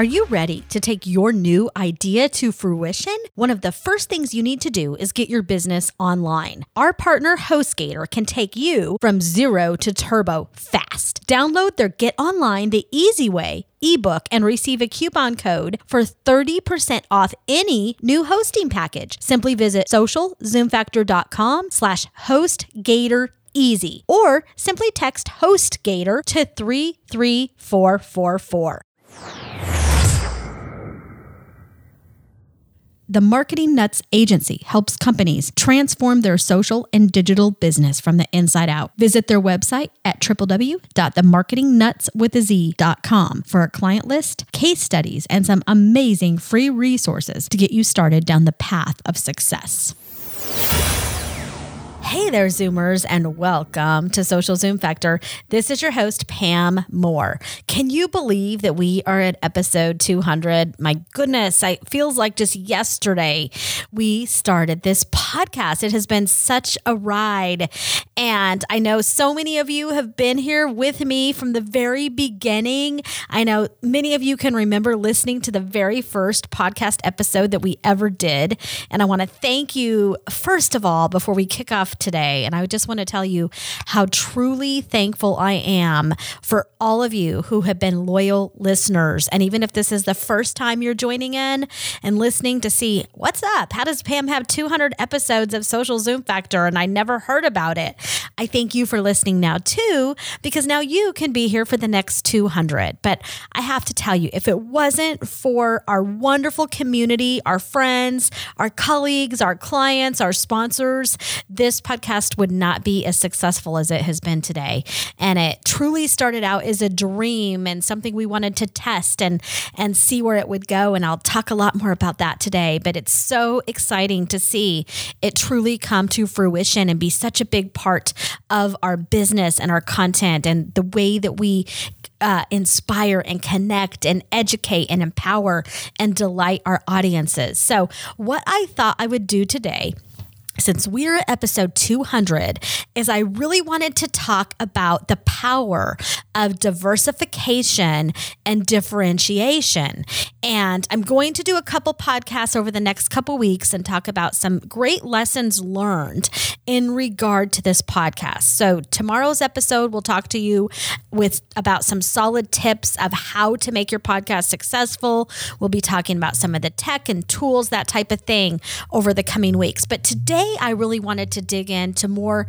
Are you ready to take your new idea to fruition? One of the first things you need to do is get your business online. Our partner HostGator can take you from zero to turbo fast. Download their Get Online the Easy Way ebook and receive a coupon code for 30% off any new hosting package. Simply visit socialzoomfactor.com slash hostgator easy or simply text hostgator to 33444. The Marketing Nutz Agency helps companies transform their social and digital business from the inside out. Visit their website at www.themarketingnutswithaz.com for a client list, case studies, and some amazing free resources to get you started down the path of success. Hey there, Zoomers, and welcome to Social Zoom Factor. This is your host, Pam Moore. Can you believe that we are at episode 200? My goodness, it feels like just yesterday we started this podcast. It has been such a ride. And I know so many of you have been here with me from the very beginning. I know many of you can remember listening to the very first podcast episode that we ever did. And I want to thank you, first of all, before we kick off today. And I just want to tell you how truly thankful I am for all of you who have been loyal listeners. And even if this is the first time you're joining in and listening to see what's up, how does Pam have 200 episodes of Social Zoom Factor and I never heard about it? I thank you for listening now too, because now you can be here for the next 200. But I have to tell you, if it wasn't for our wonderful community, our friends, our colleagues, our clients, our sponsors, this podcast would not be as successful as it has been today. And it truly started out as a dream and something we wanted to test and and see where it would go. And I'll talk a lot more about that today. But it's so exciting to see it truly come to fruition and be such a big part of our business and our content and the way that we uh, inspire and connect and educate and empower and delight our audiences. So, what I thought I would do today since we're at episode 200 is I really wanted to talk about the power of diversification and differentiation. And I'm going to do a couple podcasts over the next couple weeks and talk about some great lessons learned in regard to this podcast. So tomorrow's episode we'll talk to you with about some solid tips of how to make your podcast successful. We'll be talking about some of the tech and tools, that type of thing over the coming weeks. But today today I really wanted to dig into more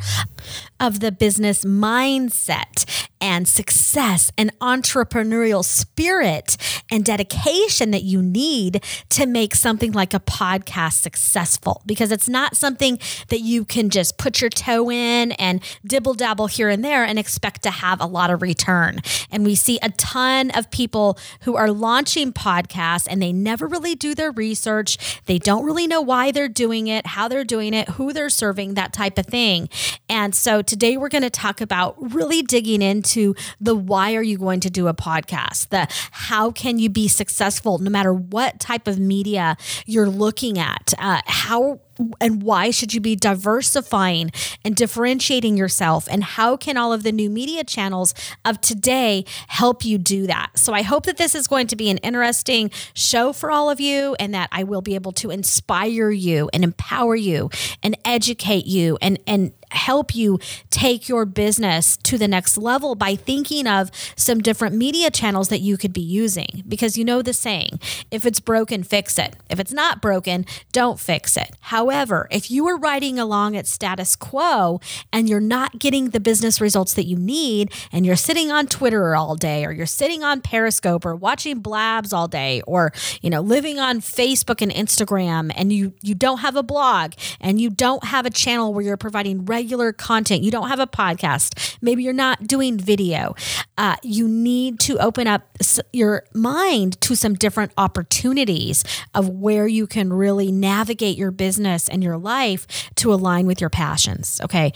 of the business mindset and success and entrepreneurial spirit and dedication that you need to make something like a podcast successful because it's not something that you can just put your toe in and dibble dabble here and there and expect to have a lot of return. And we see a ton of people who are launching podcasts and they never really do their research. They don't really know why they're doing it, how they're doing it, who they're serving, that type of thing. And so today we're going to talk about really digging into the why are you going to do a podcast, the how can you be successful? No matter what type of media you're looking at, uh, how and why should you be diversifying and differentiating yourself and how can all of the new media channels of today help you do that so i hope that this is going to be an interesting show for all of you and that i will be able to inspire you and empower you and educate you and and help you take your business to the next level by thinking of some different media channels that you could be using. Because you know the saying if it's broken, fix it. If it's not broken, don't fix it. However, However, if you are riding along at status quo and you're not getting the business results that you need, and you're sitting on Twitter all day, or you're sitting on Periscope, or watching blabs all day, or you know, living on Facebook and Instagram, and you you don't have a blog, and you don't have a channel where you're providing regular content, you don't have a podcast, maybe you're not doing video, uh, you need to open up your mind to some different opportunities of where you can really navigate your business and your life to align with your passions. Okay.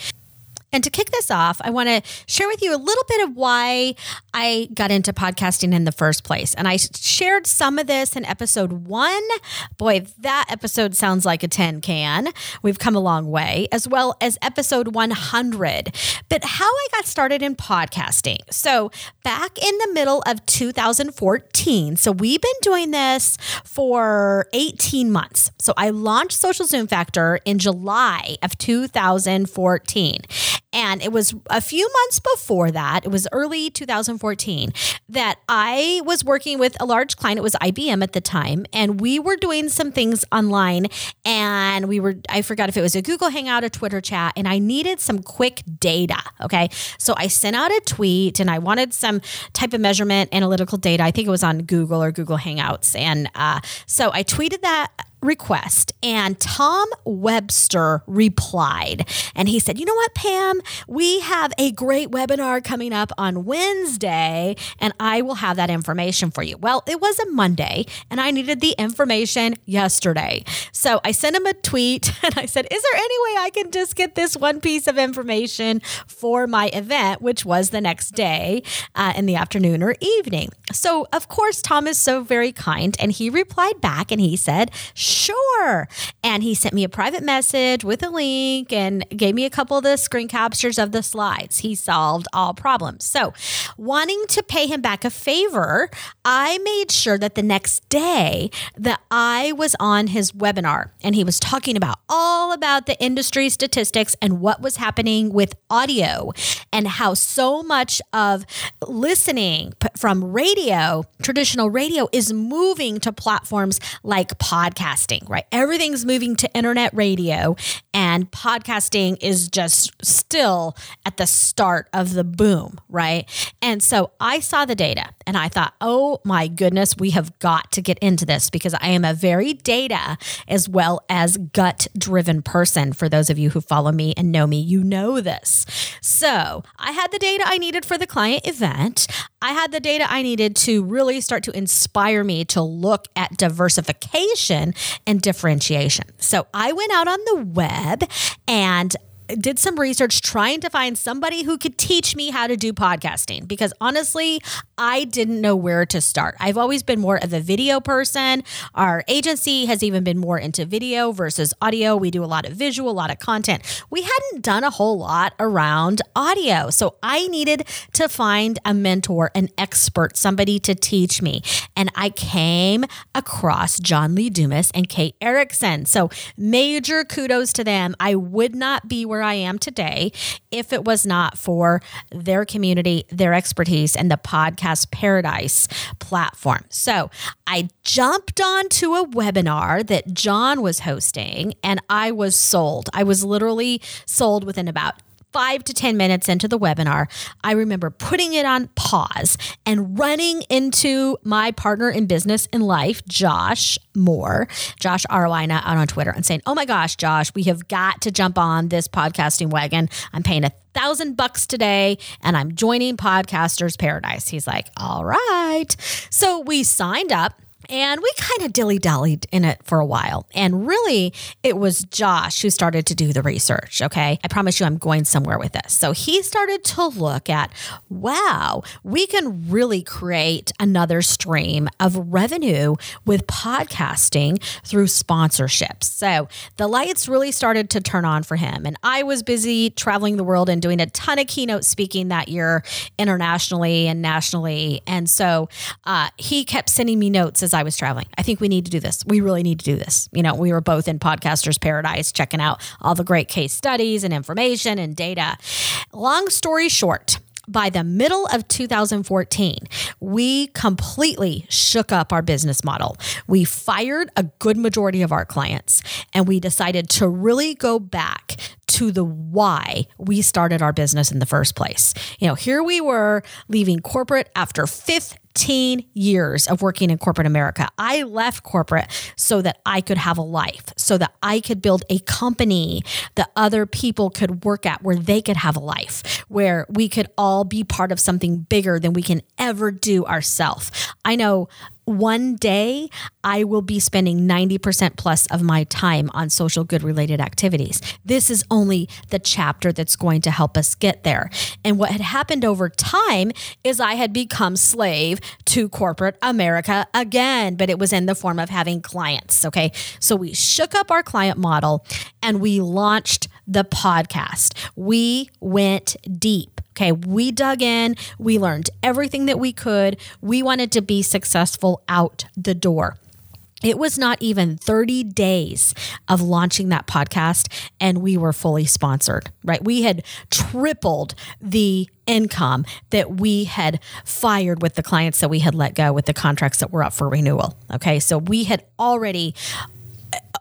And to kick this off, I want to share with you a little bit of why I got into podcasting in the first place. And I shared some of this in episode one. Boy, that episode sounds like a 10 can. We've come a long way, as well as episode 100. But how I got started in podcasting. So, back in the middle of 2014, so we've been doing this for 18 months. So, I launched Social Zoom Factor in July of 2014. And it was a few months before that, it was early 2014, that I was working with a large client. It was IBM at the time. And we were doing some things online. And we were, I forgot if it was a Google Hangout, a Twitter chat, and I needed some quick data. Okay. So I sent out a tweet and I wanted some type of measurement analytical data. I think it was on Google or Google Hangouts. And uh, so I tweeted that request and Tom Webster replied and he said, You know what, Pam? We have a great webinar coming up on Wednesday and I will have that information for you. Well, it was a Monday and I needed the information yesterday. So I sent him a tweet and I said, Is there any way I can just get this one piece of information for my event, which was the next day uh, in the afternoon or evening? So, of course, Tom is so very kind and he replied back and he said, Sure. And he sent me a private message with a link and gave me a couple of the screen captures of the slides. He solved all problems. So, wanting to pay him back a favor, I made sure that the next day that I was on his webinar and he was talking about all about the industry statistics and what was happening with audio and how so much of listening from radio, traditional radio is moving to platforms like podcasting podcasting, right? Everything's moving to internet radio, and podcasting is just still at the start of the boom, right? And so I saw the data and I thought, oh my goodness, we have got to get into this because I am a very data as well as gut driven person. For those of you who follow me and know me, you know this. So I had the data I needed for the client event. I had the data I needed to really start to inspire me to look at diversification and differentiation. So I went out on the web and did some research trying to find somebody who could teach me how to do podcasting because honestly, I didn't know where to start. I've always been more of a video person. Our agency has even been more into video versus audio. We do a lot of visual, a lot of content. We hadn't done a whole lot around audio. So I needed to find a mentor, an expert, somebody to teach me. And I came across John Lee Dumas and Kate Erickson. So major kudos to them. I would not be where I am today if it was not for their community, their expertise, and the podcast paradise platform. So I jumped onto a webinar that John was hosting and I was sold. I was literally sold within about five to 10 minutes into the webinar, I remember putting it on pause and running into my partner in business and life, Josh Moore, Josh Arwina out on Twitter and saying, Oh my gosh, Josh, we have got to jump on this podcasting wagon. I'm paying a thousand bucks today and I'm joining Podcasters Paradise. He's like, All right. So we signed up and we kind of dilly dallied in it for a while. And really, it was Josh who started to do the research. Okay. I promise you, I'm going somewhere with this. So he started to look at wow, we can really create another stream of revenue with podcasting through sponsorships. So the lights really started to turn on for him. And I was busy traveling the world and doing a ton of keynote speaking that year internationally and nationally. And so uh, he kept sending me notes as I was traveling. I think we need to do this. We really need to do this. You know, we were both in Podcasters Paradise checking out all the great case studies and information and data. Long story short, by the middle of 2014, we completely shook up our business model. We fired a good majority of our clients and we decided to really go back to the why we started our business in the first place. You know, here we were leaving corporate after 15 years of working in corporate America. I left corporate so that I could have a life, so that I could build a company that other people could work at where they could have a life, where we could all be part of something bigger than we can ever do ourselves. I know one day I will be spending 90% plus of my time on social good related activities. This is only the chapter that's going to help us get there. And what had happened over time is I had become slave to corporate America again, but it was in the form of having clients. Okay. So we shook up our client model and we launched the podcast. We went deep. Okay, we dug in, we learned everything that we could. We wanted to be successful out the door. It was not even 30 days of launching that podcast, and we were fully sponsored, right? We had tripled the income that we had fired with the clients that we had let go with the contracts that were up for renewal. Okay, so we had already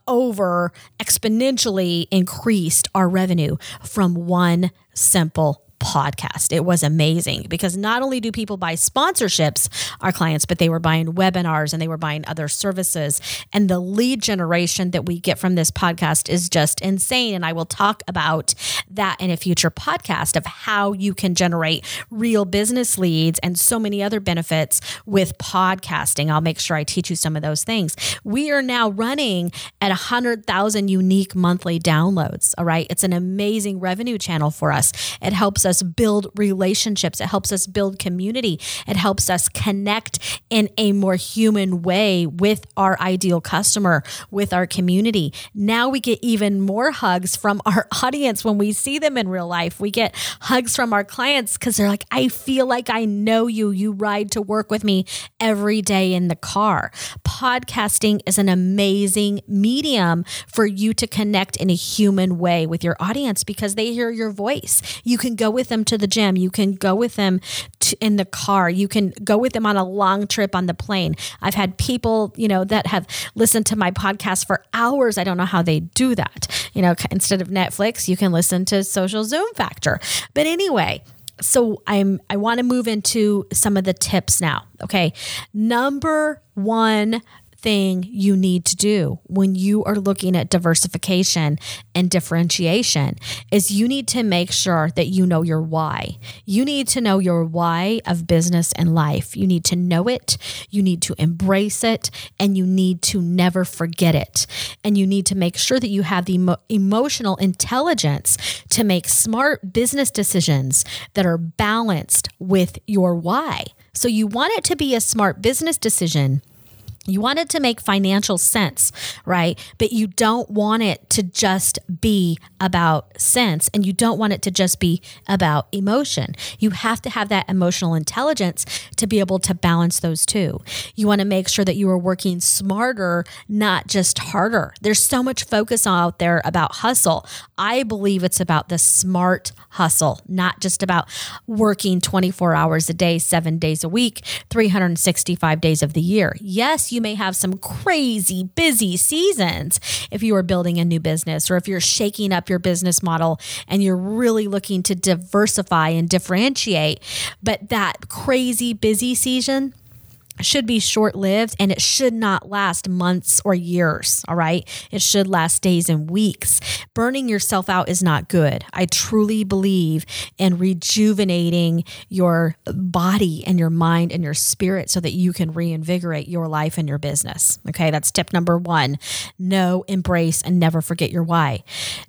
over exponentially increased our revenue from one simple podcast. It was amazing because not only do people buy sponsorships, our clients, but they were buying webinars and they were buying other services. And the lead generation that we get from this podcast is just insane. And I will talk about that in a future podcast of how you can generate real business leads and so many other benefits with podcasting. I'll make sure I teach you some of those things. We are now running at 100,000 unique monthly downloads. All right. It's an amazing revenue channel for us. It helps us build relationships, it helps us build community, it helps us connect in a more human way with our ideal customer, with our community. Now we get even more hugs from our audience when we see them in real life. We get hugs from our clients because they're like, I feel like I know you. You ride to work with me every day in the car. Podcasting is an amazing medium for you to connect in a human way with your audience because they hear your voice. You can go with them to the gym. You can go with them to, in the car. You can go with them on a long trip on the plane. I've had people, you know, that have listened to my podcast for hours. I don't know how they do that. You know, instead of Netflix, you can listen to Social Zoom Factor. But anyway, so I'm I want to move into some of the tips now. Okay. Number 1 thing you need to do when you are looking at diversification and differentiation is you need to make sure that you know your why. You need to know your why of business and life. You need to know it, you need to embrace it, and you need to never forget it. And you need to make sure that you have the emo- emotional intelligence to make smart business decisions that are balanced with your why. So you want it to be a smart business decision you want it to make financial sense, right? But you don't want it to just be about sense and you don't want it to just be about emotion. You have to have that emotional intelligence to be able to balance those two. You want to make sure that you are working smarter, not just harder. There's so much focus out there about hustle. I believe it's about the smart hustle, not just about working 24 hours a day, seven days a week, 365 days of the year. Yes, you may have some crazy busy seasons if you are building a new business or if you're shaking up your business model and you're really looking to diversify and differentiate. But that crazy busy season, should be short lived and it should not last months or years. All right. It should last days and weeks. Burning yourself out is not good. I truly believe in rejuvenating your body and your mind and your spirit so that you can reinvigorate your life and your business. Okay. That's tip number one. Know, embrace, and never forget your why.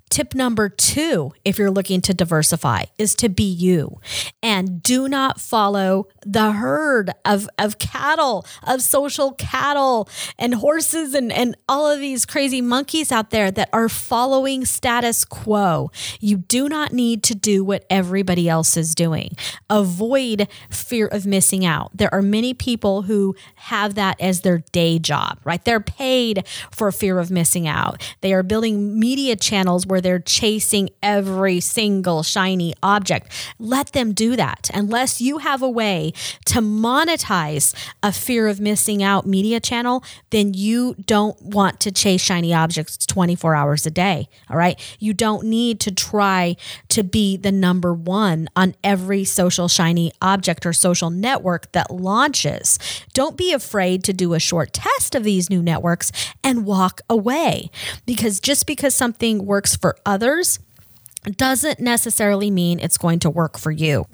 Tip number two, if you're looking to diversify, is to be you and do not follow the herd of, of cattle, of social cattle and horses and, and all of these crazy monkeys out there that are following status quo. You do not need to do what everybody else is doing. Avoid fear of missing out. There are many people who have that as their day job, right? They're paid for fear of missing out. They are building media channels where where they're chasing every single shiny object. Let them do that. Unless you have a way to monetize a fear of missing out media channel, then you don't want to chase shiny objects 24 hours a day. All right. You don't need to try to be the number one on every social shiny object or social network that launches. Don't be afraid to do a short test of these new networks and walk away because just because something works for others doesn't necessarily mean it's going to work for you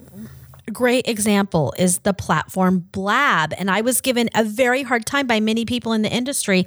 great example is the platform Blab. And I was given a very hard time by many people in the industry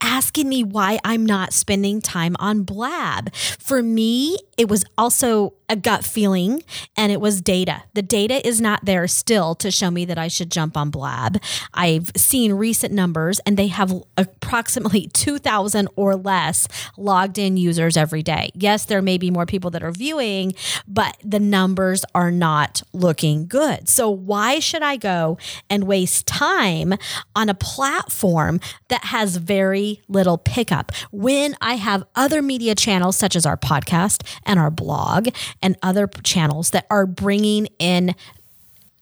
asking me why I'm not spending time on Blab. For me, it was also a gut feeling and it was data. The data is not there still to show me that I should jump on Blab. I've seen recent numbers and they have approximately 2,000 or less logged in users every day. Yes, there may be more people that are viewing, but the numbers are not looking good. So, why should I go and waste time on a platform that has very little pickup when I have other media channels such as our podcast and our blog and other channels that are bringing in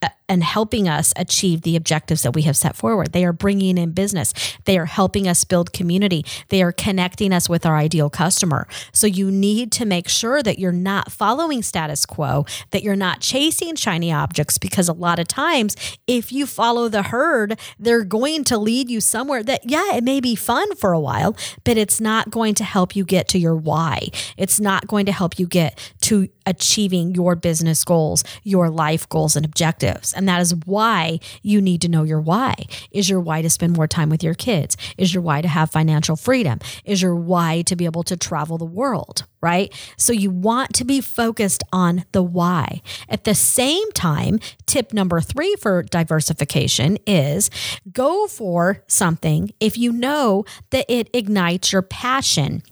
uh, and helping us achieve the objectives that we have set forward. They are bringing in business. They are helping us build community. They are connecting us with our ideal customer. So you need to make sure that you're not following status quo, that you're not chasing shiny objects, because a lot of times, if you follow the herd, they're going to lead you somewhere that, yeah, it may be fun for a while, but it's not going to help you get to your why. It's not going to help you get to achieving your business goals, your life goals, and objectives. And that is why you need to know your why. Is your why to spend more time with your kids? Is your why to have financial freedom? Is your why to be able to travel the world? Right? So you want to be focused on the why. At the same time, tip number three for diversification is go for something if you know that it ignites your passion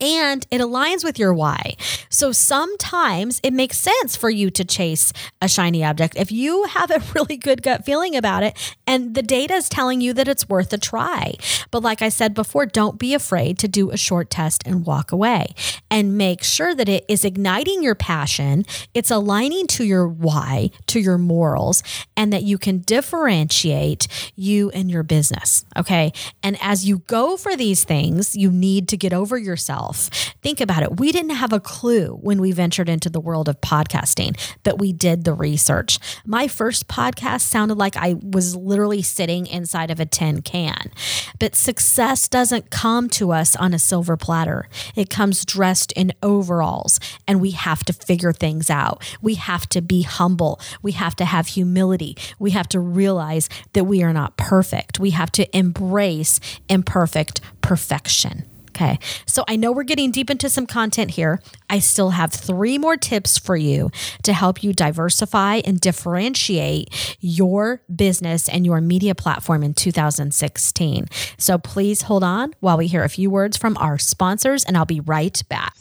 and it aligns with your why. So sometimes it makes sense for you to chase a shiny object if you have a really good gut feeling about it and the data is telling you that it's worth a try. But like I said before, don't be afraid to do a short test and walk away and make sure that it is igniting your passion, it's aligning to your why, to your morals, and that you can differentiate you and your business. Okay. And as you go for these things, you need to get over yourself yourself. Think about it. We didn't have a clue when we ventured into the world of podcasting, but we did the research. My first podcast sounded like I was literally sitting inside of a tin can. But success doesn't come to us on a silver platter, it comes dressed in overalls, and we have to figure things out. We have to be humble. We have to have humility. We have to realize that we are not perfect. We have to embrace imperfect perfection. Okay. So I know we're getting deep into some content here. I still have three more tips for you to help you diversify and differentiate your business and your media platform in 2016. So please hold on while we hear a few words from our sponsors, and I'll be right back.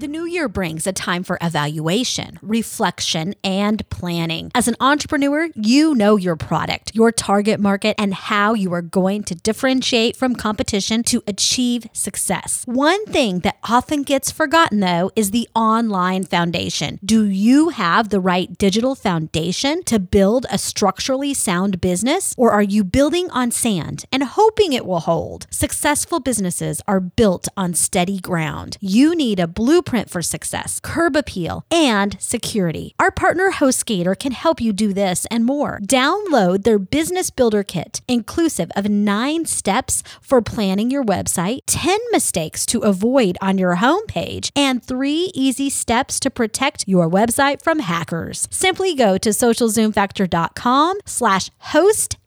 The new year brings a time for evaluation, reflection, and planning. As an entrepreneur, you know your product, your target market, and how you are going to differentiate from competition to achieve success. One thing that often gets forgotten, though, is the online foundation. Do you have the right digital foundation to build a structurally sound business, or are you building on sand and hoping it will hold? Successful businesses are built on steady ground. You need a blueprint blueprint for success, curb appeal, and security. Our partner HostGator can help you do this and more. Download their Business Builder Kit, inclusive of nine steps for planning your website, 10 mistakes to avoid on your homepage, and three easy steps to protect your website from hackers. Simply go to socialzoomfactor.com slash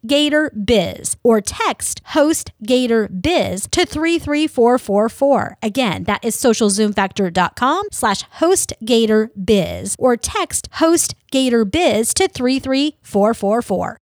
hostgatorbiz or text host Gator Biz to 33444. Again, that is socialzoomfactor.com com slash Biz or text host Gator Biz to 33444.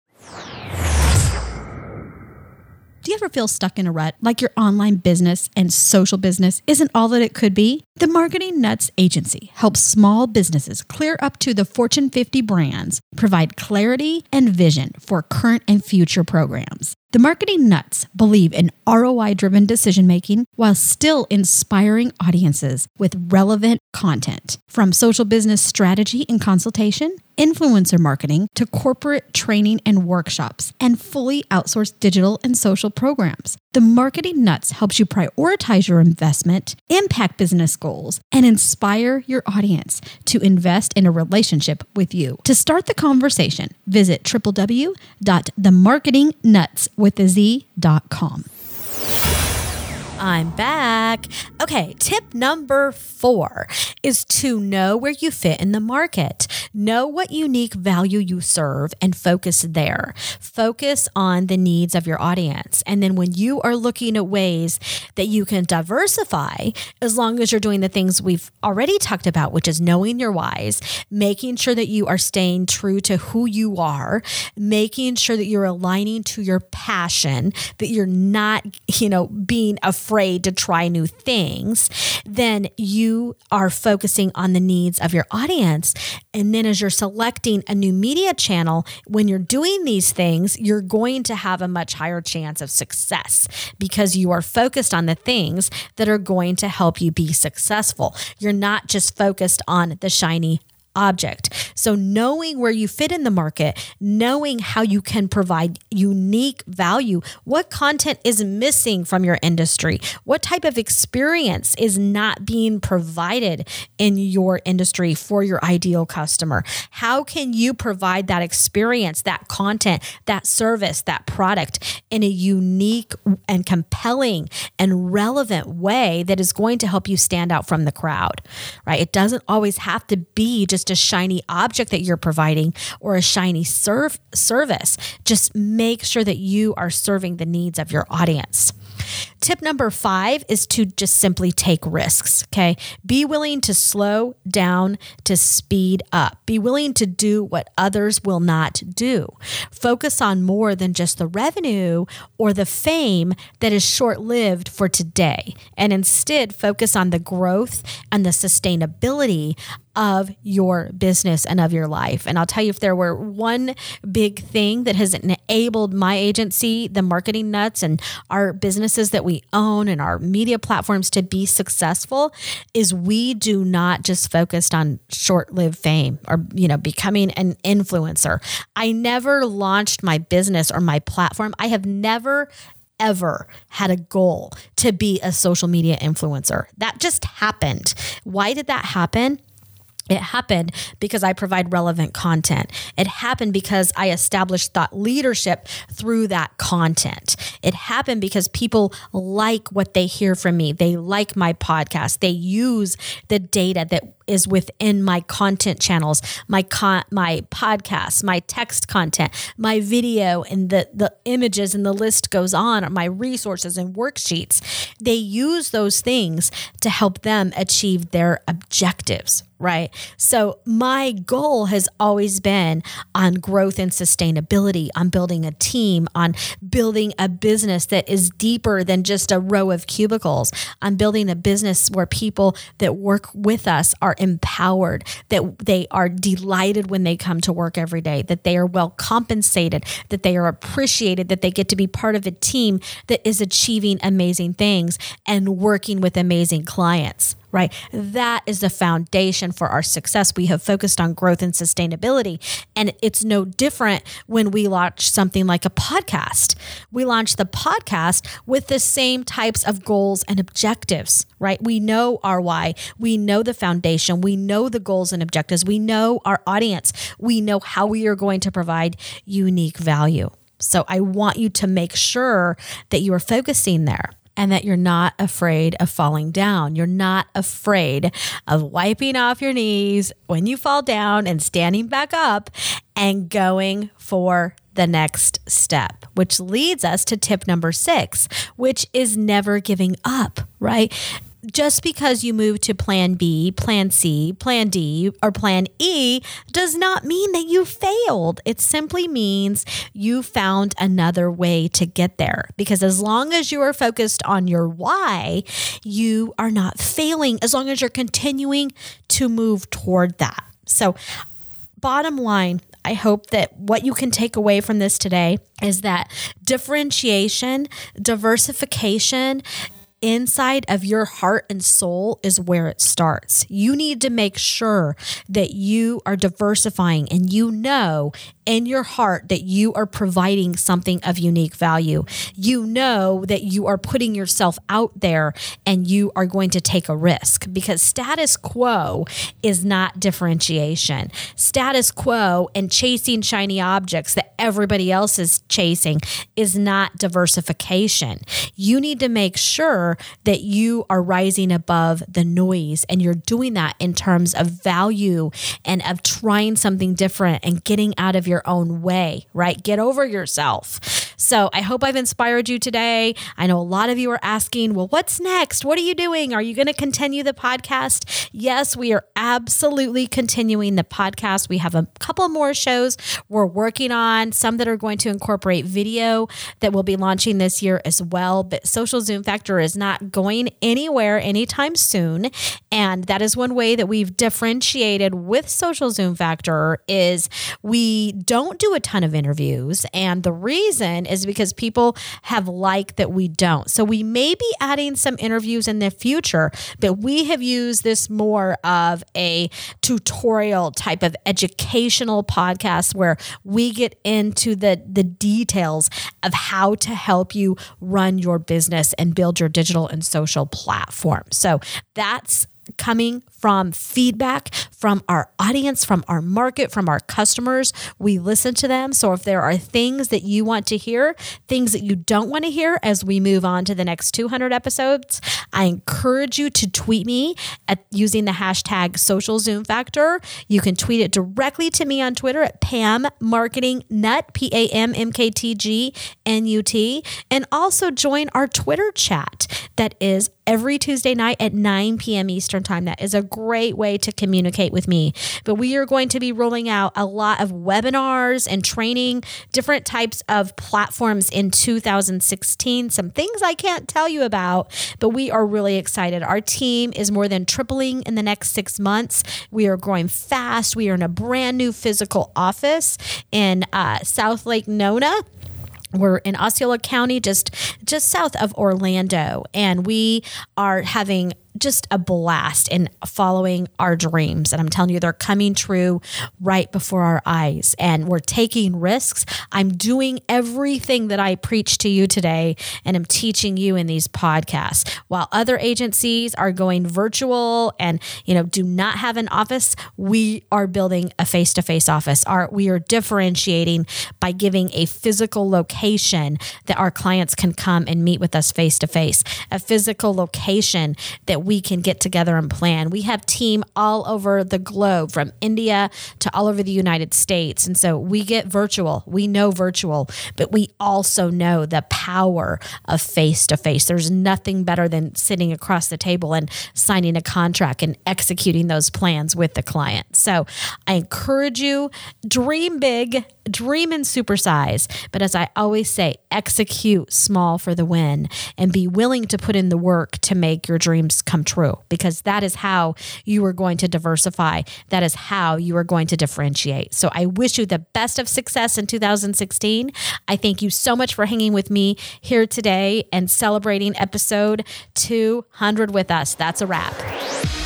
Do you ever feel stuck in a rut like your online business and social business isn't all that it could be? The Marketing Nutz Agency helps small businesses clear up to the Fortune 50 brands, provide clarity and vision for current and future programs. The Marketing Nutz believe in ROI driven decision making while still inspiring audiences with relevant content. From social business strategy and consultation, influencer marketing to corporate training and workshops, and fully outsourced digital and social programs. The Marketing Nutz helps you prioritize your investment, impact business goals, and inspire your audience to invest in a relationship with you. To start the conversation, visit www.themarketingnutswithaz.com. I'm back. Okay, tip number four is to know where you fit in the market. Know what unique value you serve and focus there. Focus on the needs of your audience. And then when you are looking at ways that you can diversify, as long as you're doing the things we've already talked about, which is knowing your whys, making sure that you are staying true to who you are, making sure that you're aligning to your passion, that you're not, you know, being afraid afraid to try new things, then you are focusing on the needs of your audience. And then as you're selecting a new media channel, when you're doing these things, you're going to have a much higher chance of success because you are focused on the things that are going to help you be successful. You're not just focused on the shiny object. So, knowing where you fit in the market, knowing how you can provide unique value, what content is missing from your industry, what type of experience is not being provided in your industry for your ideal customer. How can you provide that experience, that content, that service, that product in a unique and compelling and relevant way that is going to help you stand out from the crowd, right? It doesn't always have to be just just a shiny object that you're providing or a shiny serve service. Just make sure that you are serving the needs of your audience. Tip number five is to just simply take risks. Okay. Be willing to slow down to speed up. Be willing to do what others will not do. Focus on more than just the revenue or the fame that is short lived for today. And instead, focus on the growth and the sustainability of your business and of your life. And I'll tell you, if there were one big thing that has enabled my agency, the Marketing Nutz, and our businesses that we own and our media platforms to be successful, is we do not just focus on short-lived fame or you know becoming an influencer. I never launched my business or my platform. I have never ever had a goal to be a social media influencer. That just happened. Why did that happen? It happened because I provide relevant content. It happened because I established thought leadership through that content. It happened because people like what they hear from me. They like my podcast. They use the data that is within my content channels, my con- my podcasts, my text content, my video, and the the images, and the list goes on. My resources and worksheets. They use those things to help them achieve their objectives right? So my goal has always been on growth and sustainability, on building a team, on building a business that is deeper than just a row of cubicles, on building a business where people that work with us are empowered, that they are delighted when they come to work every day, that they are well compensated, that they are appreciated, that they get to be part of a team that is achieving amazing things and working with amazing clients right? That is the foundation for our success. We have focused on growth and sustainability. And it's no different when we launch something like a podcast. We launch the podcast with the same types of goals and objectives, right? We know our why, we know the foundation, we know the goals and objectives, we know our audience, we know how we are going to provide unique value. So I want you to make sure that you are focusing there and that you're not afraid of falling down. You're not afraid of wiping off your knees when you fall down and standing back up and going for the next step, which leads us to tip number six, which is never giving up, right? Just because you move to plan B, plan C, plan D, or plan E does not mean that you failed. It simply means you found another way to get there. Because as long as you are focused on your why, you are not failing as long as you're continuing to move toward that. So, bottom line, I hope that what you can take away from this today is that differentiation, diversification, inside of your heart and soul is where it starts. You need to make sure that you are diversifying and you know in your heart that you are providing something of unique value. You know that you are putting yourself out there and you are going to take a risk because status quo is not differentiation. Status quo and chasing shiny objects that everybody else is chasing is not diversification. You need to make sure that you are rising above the noise and you're doing that in terms of value and of trying something different and getting out of your your own way, right? Get over yourself. So I hope I've inspired you today. I know a lot of you are asking, well, what's next? What are you doing? Are you going to continue the podcast? Yes, we are absolutely continuing the podcast. We have a couple more shows we're working on, some that are going to incorporate video that we'll be launching this year as well. But Social Zoom Factor is not going anywhere anytime soon. And that is one way that we've differentiated with Social Zoom Factor is we don't do a ton of interviews. And the reason is because people have liked that we don't. So we may be adding some interviews in the future, but we have used this more of a tutorial type of educational podcast where we get into the, the details of how to help you run your business and build your digital and social platform. So that's coming from feedback from our audience, from our market, from our customers. We listen to them. So if there are things that you want to hear, things that you don't want to hear as we move on to the next 200 episodes, I encourage you to tweet me at using the hashtag social zoom factor. You can tweet it directly to me on Twitter at Pam Marketing Nut, P A M M K T G N U T, and also join our Twitter chat that is every Tuesday night at 9 p.m. Eastern Time. That is a great way to communicate with me. But we are going to be rolling out a lot of webinars and training, different types of platforms in 2016. Some things I can't tell you about, but we are really excited. Our team is more than tripling in the next six months. We are growing fast. We are in a brand new physical office in uh, South Lake Nona we're in Osceola County, just just south of Orlando, and we are having just a blast in following our dreams. And I'm telling you, they're coming true right before our eyes. And we're taking risks. I'm doing everything that I preach to you today and I'm teaching you in these podcasts. While other agencies are going virtual and, you know, do not have an office, we are building a face-to-face office. Our, we are differentiating by giving a physical location that our clients can come and meet with us face to face, a physical location that we can get together and plan. We have team all over the globe from India to all over the United States. And so we get virtual. We know virtual, but we also know the power of face to face. There's nothing better than sitting across the table and signing a contract and executing those plans with the client. So I encourage you dream big, dream and supersize. But as I always say, execute small for the win and be willing to put in the work to make your dreams come true because that is how you are going to diversify. That is how you are going to differentiate. So I wish you the best of success in 2016. I thank you so much for hanging with me here today and celebrating episode 200 with us. That's a wrap.